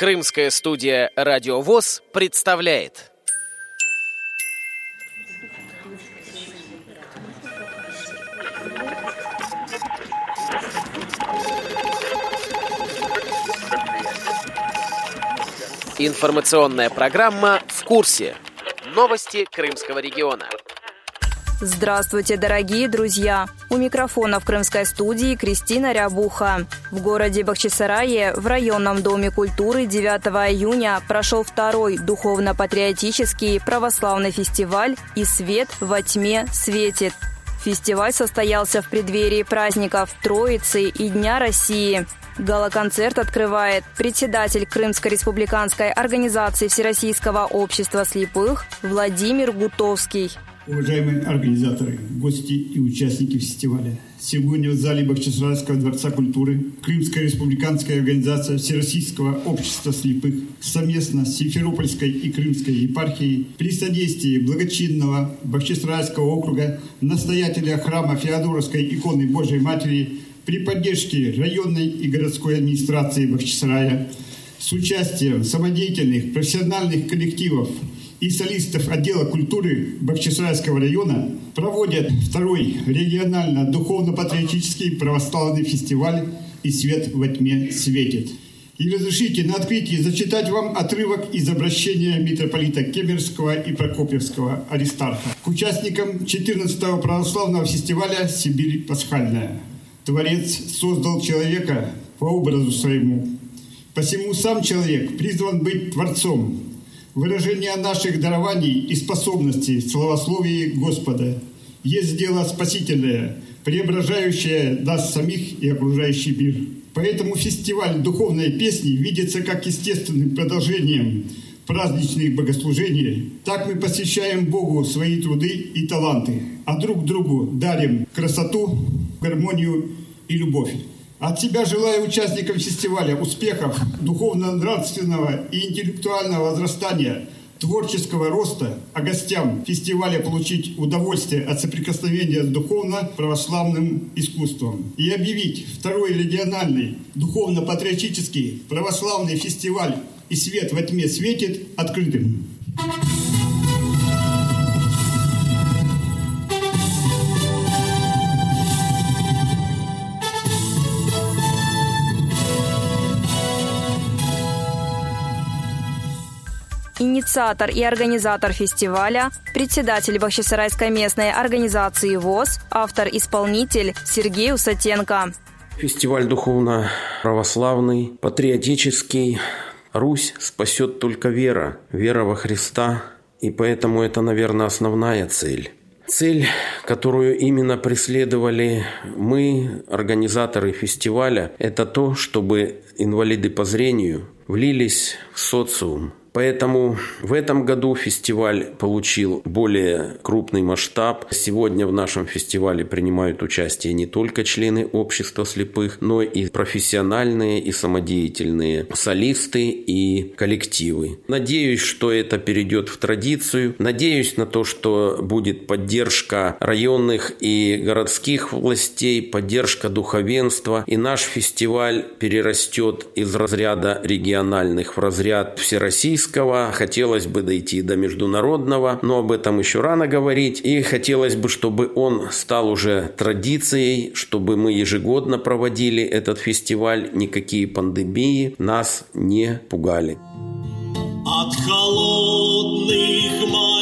Крымская студия «Радиовоз» представляет Информационная программа «В курсе». Новости Крымского региона. Здравствуйте, дорогие друзья! У микрофона в крымской студии Кристина Рябуха. В городе Бахчисарае в районном доме культуры 9 июня прошел второй духовно-патриотический православный фестиваль «И свет во тьме светит». Фестиваль состоялся в преддверии праздников Троицы и Дня России. Галоконцерт открывает председатель Крымской республиканской организации Всероссийского общества слепых Владимир Гутовский. Уважаемые организаторы, гости и участники фестиваля, сегодня в зале Бахчисарайского дворца культуры Крымская республиканская организация Всероссийского общества слепых совместно с Симферопольской и Крымской епархией при содействии благочинного Бахчисарайского округа настоятеля храма Феодоровской иконы Божией Матери при поддержке районной и городской администрации Бахчисарая. С участием самодеятельных профессиональных коллективов и солистов отдела культуры Бахчисарайского района проводят второй регионально-духовно-патриотический православный фестиваль «И свет во тьме светит». И разрешите на открытии зачитать вам отрывок из обращения митрополита Кемерского и Прокопьевского Аристарха к участникам 14-го православного фестиваля «Сибирь пасхальная». Творец создал человека по образу своему. Посему сам человек призван быть Творцом, Выражение наших дарований и способностей в словословии Господа есть дело спасительное, преображающее нас самих и окружающий мир. Поэтому фестиваль духовной песни видится как естественным продолжением праздничных богослужений. Так мы посвящаем Богу свои труды и таланты, а друг другу дарим красоту, гармонию и любовь. От себя желаю участникам фестиваля успехов, духовно-нравственного и интеллектуального возрастания, творческого роста, а гостям фестиваля получить удовольствие от соприкосновения с духовно-православным искусством. И объявить второй региональный духовно-патриотический православный фестиваль «И свет во тьме светит» открытым. Инициатор и организатор фестиваля, председатель Бахчисарайской местной организации ВОЗ, автор-исполнитель Сергей Усатенко. Фестиваль духовно-православный, патриотический. Русь спасет только вера, вера во Христа. И поэтому это, наверное, основная цель. Цель, которую именно преследовали мы, организаторы фестиваля, это то, чтобы инвалиды по зрению влились в социум, Поэтому в этом году фестиваль получил более крупный масштаб. Сегодня в нашем фестивале принимают участие не только члены общества слепых, но и профессиональные и самодеятельные солисты и коллективы. Надеюсь, что это перейдет в традицию. Надеюсь на то, что будет поддержка районных и городских властей, поддержка духовенства. И наш фестиваль перерастет из разряда региональных в разряд всероссийских российского, хотелось бы дойти до международного, но об этом еще рано говорить. И хотелось бы, чтобы он стал уже традицией, чтобы мы ежегодно проводили этот фестиваль, никакие пандемии нас не пугали. От холодных морей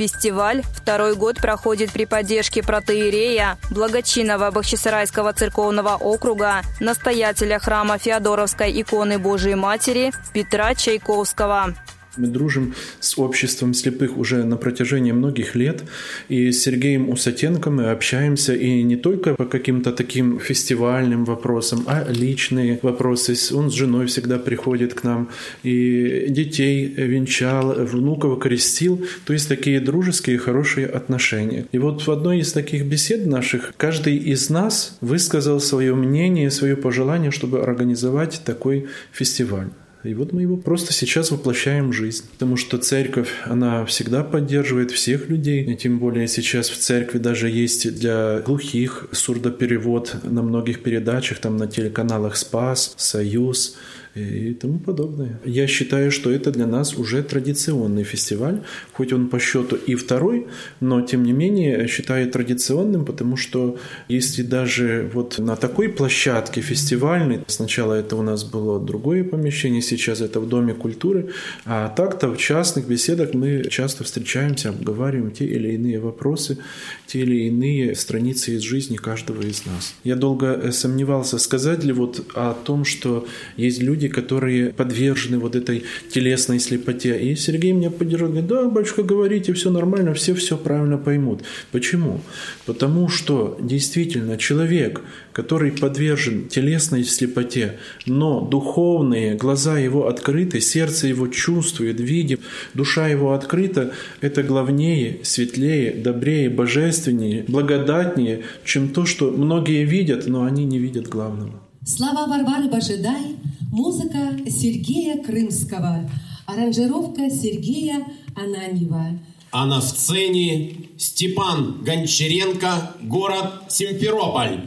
Фестиваль второй год проходит при поддержке протеерея, благочинного Бахчисарайского церковного округа, настоятеля храма Феодоровской иконы Божией Матери Петра Чайковского. Мы дружим с обществом слепых уже на протяжении многих лет. И с Сергеем Усатенко мы общаемся и не только по каким-то таким фестивальным вопросам, а личные вопросы. Он с женой всегда приходит к нам и детей венчал, внуков крестил. То есть такие дружеские, хорошие отношения. И вот в одной из таких бесед наших каждый из нас высказал свое мнение, свое пожелание, чтобы организовать такой фестиваль. И вот мы его просто сейчас воплощаем в жизнь. Потому что церковь, она всегда поддерживает всех людей. И тем более сейчас в церкви даже есть для глухих сурдоперевод на многих передачах, там на телеканалах «Спас», «Союз» и тому подобное. Я считаю, что это для нас уже традиционный фестиваль, хоть он по счету и второй, но тем не менее считаю традиционным, потому что если даже вот на такой площадке фестивальной, сначала это у нас было другое помещение, сейчас это в Доме культуры, а так-то в частных беседах мы часто встречаемся, обговариваем те или иные вопросы, те или иные страницы из жизни каждого из нас. Я долго сомневался, сказать ли вот о том, что есть люди, которые подвержены вот этой телесной слепоте. И Сергей меня поддержал, говорит, да, батюшка, говорите, все нормально, все все правильно поймут. Почему? Потому что действительно человек, который подвержен телесной слепоте, но духовные глаза его открыты, сердце его чувствует, видит, душа его открыта, это главнее, светлее, добрее, божественнее, благодатнее, чем то, что многие видят, но они не видят главного. Слова Варвары Божидай, музыка Сергея Крымского, аранжировка Сергея Ананьева. А на сцене Степан Гончаренко, город Симферополь.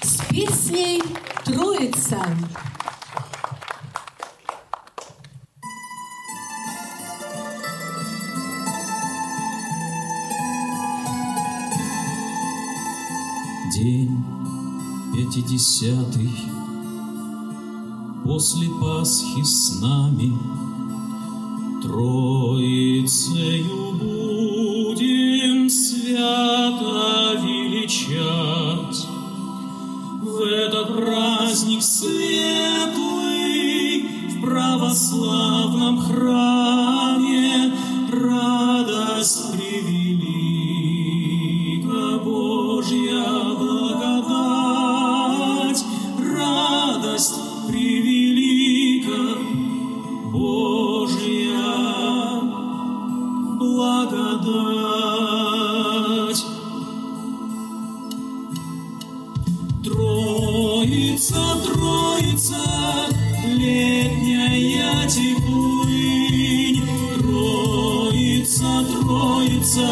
С песней «Троица». День пятидесятый После Пасхи с нами Троицею будем благодать. Троица, Троица, летняя теплынь, Троица, Троица,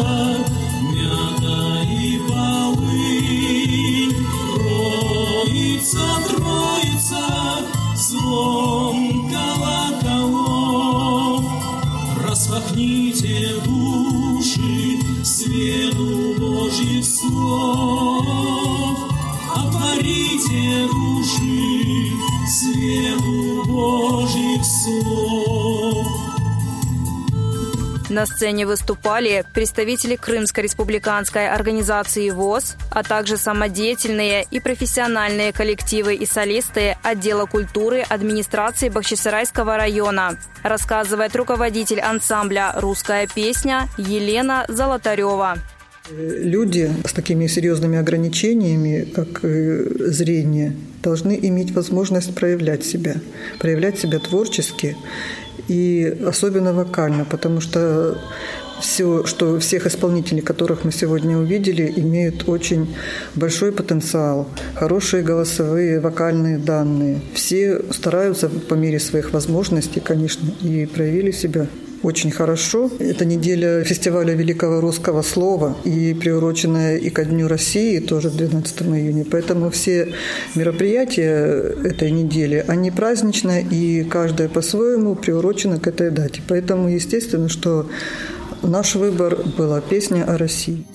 На сцене выступали представители Крымской республиканской организации ВОЗ, а также самодеятельные и профессиональные коллективы и солисты отдела культуры администрации Бахчисарайского района, рассказывает руководитель ансамбля «Русская песня» Елена Золотарева. Люди с такими серьезными ограничениями, как э, зрение, должны иметь возможность проявлять себя, проявлять себя творчески и особенно вокально, потому что все, что всех исполнителей, которых мы сегодня увидели, имеют очень большой потенциал, хорошие голосовые, вокальные данные. Все стараются по мере своих возможностей, конечно, и проявили себя очень хорошо. Это неделя фестиваля Великого Русского Слова и приуроченная и ко Дню России, тоже 12 июня. Поэтому все мероприятия этой недели, они праздничные, и каждое по-своему приурочено к этой дате. Поэтому, естественно, что наш выбор была песня о России.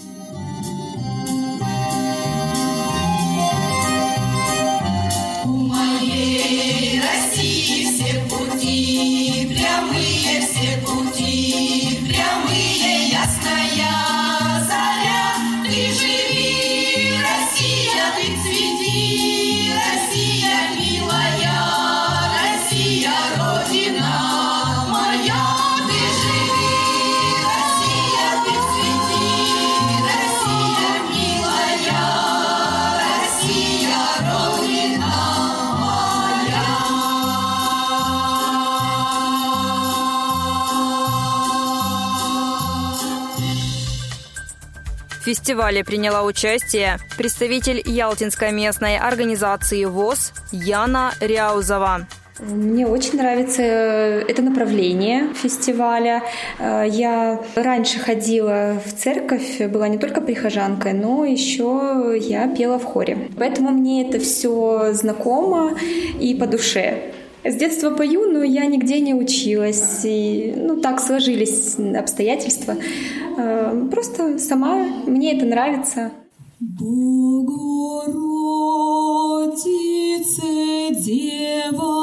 В фестивале приняла участие представитель Ялтинской местной организации ВОЗ Яна Ряузова. Мне очень нравится э, это направление фестиваля. Э, Я раньше ходила в церковь, была не только прихожанкой, но еще я пела в хоре. Поэтому мне это все знакомо и по душе. С детства пою, но я нигде не училась. И, ну, так сложились обстоятельства. Э, Просто сама мне это нравится. Богородице, Дева,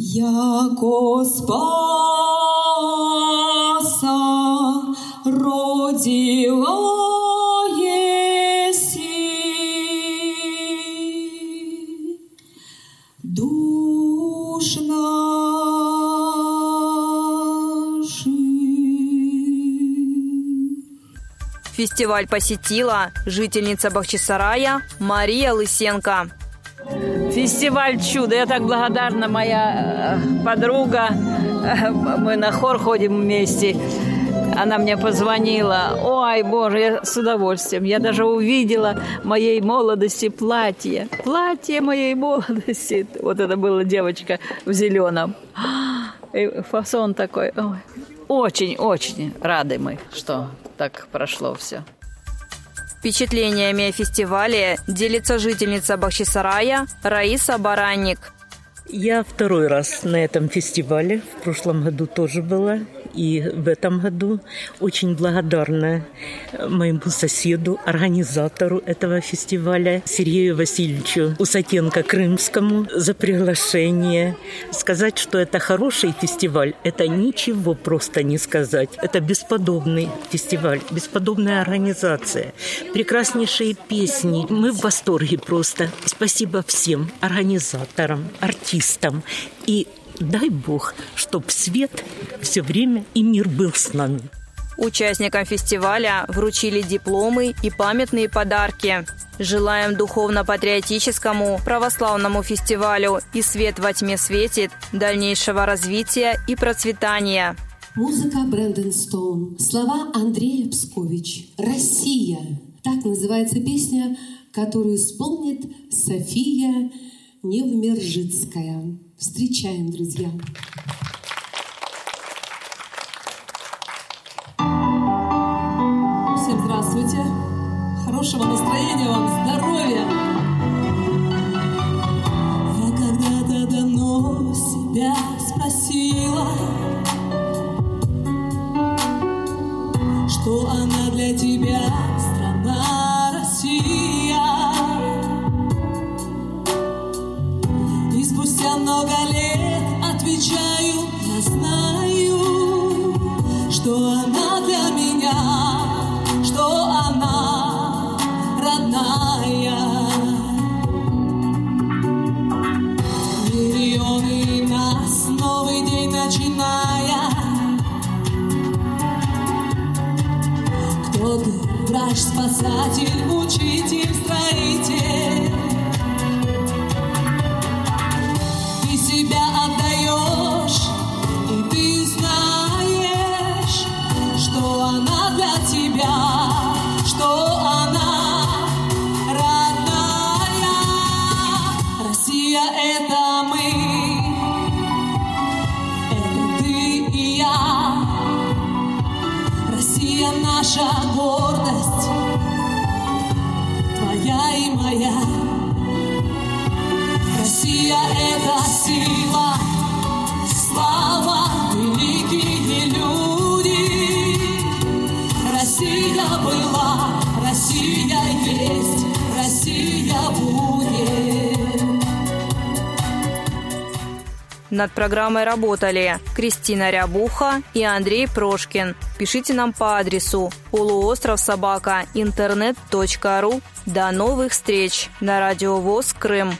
Яко спаса родила. Фестиваль посетила жительница Бахчисарая Мария Лысенко. Фестиваль чудо. Я так благодарна, моя э, подруга. Мы на хор ходим вместе. Она мне позвонила. Ой, боже, я с удовольствием. Я даже увидела моей молодости платье. Платье моей молодости. Вот это была девочка в зеленом. И фасон такой. Ой. Очень-очень рады мы, что так прошло все. Впечатлениями о фестивале делится жительница Бахчисарая Раиса Баранник. Я второй раз на этом фестивале. В прошлом году тоже была. И в этом году очень благодарна моему соседу, организатору этого фестиваля Сергею Васильевичу Усатенко Крымскому за приглашение. Сказать, что это хороший фестиваль, это ничего просто не сказать. Это бесподобный фестиваль, бесподобная организация, прекраснейшие песни. Мы в восторге просто. Спасибо всем организаторам, артистам и дай Бог, чтоб свет все время и мир был с нами. Участникам фестиваля вручили дипломы и памятные подарки. Желаем духовно-патриотическому православному фестивалю «И свет во тьме светит» дальнейшего развития и процветания. Музыка Брэндон Стоун. Слова Андрея Пскович. «Россия». Так называется песня, которую исполнит София Невмержицкая. Встречаем, друзья. Отвечаю, я знаю, что она для меня, что она родная. Миллионы нас, новый день начиная. Кто ты, врач, спасатель, учитель, строитель? Твоя и моя. Над программой работали Кристина Рябуха и Андрей Прошкин. Пишите нам по адресу полуостров собака интернет.ру. До новых встреч на Радио ВОЗ Крым.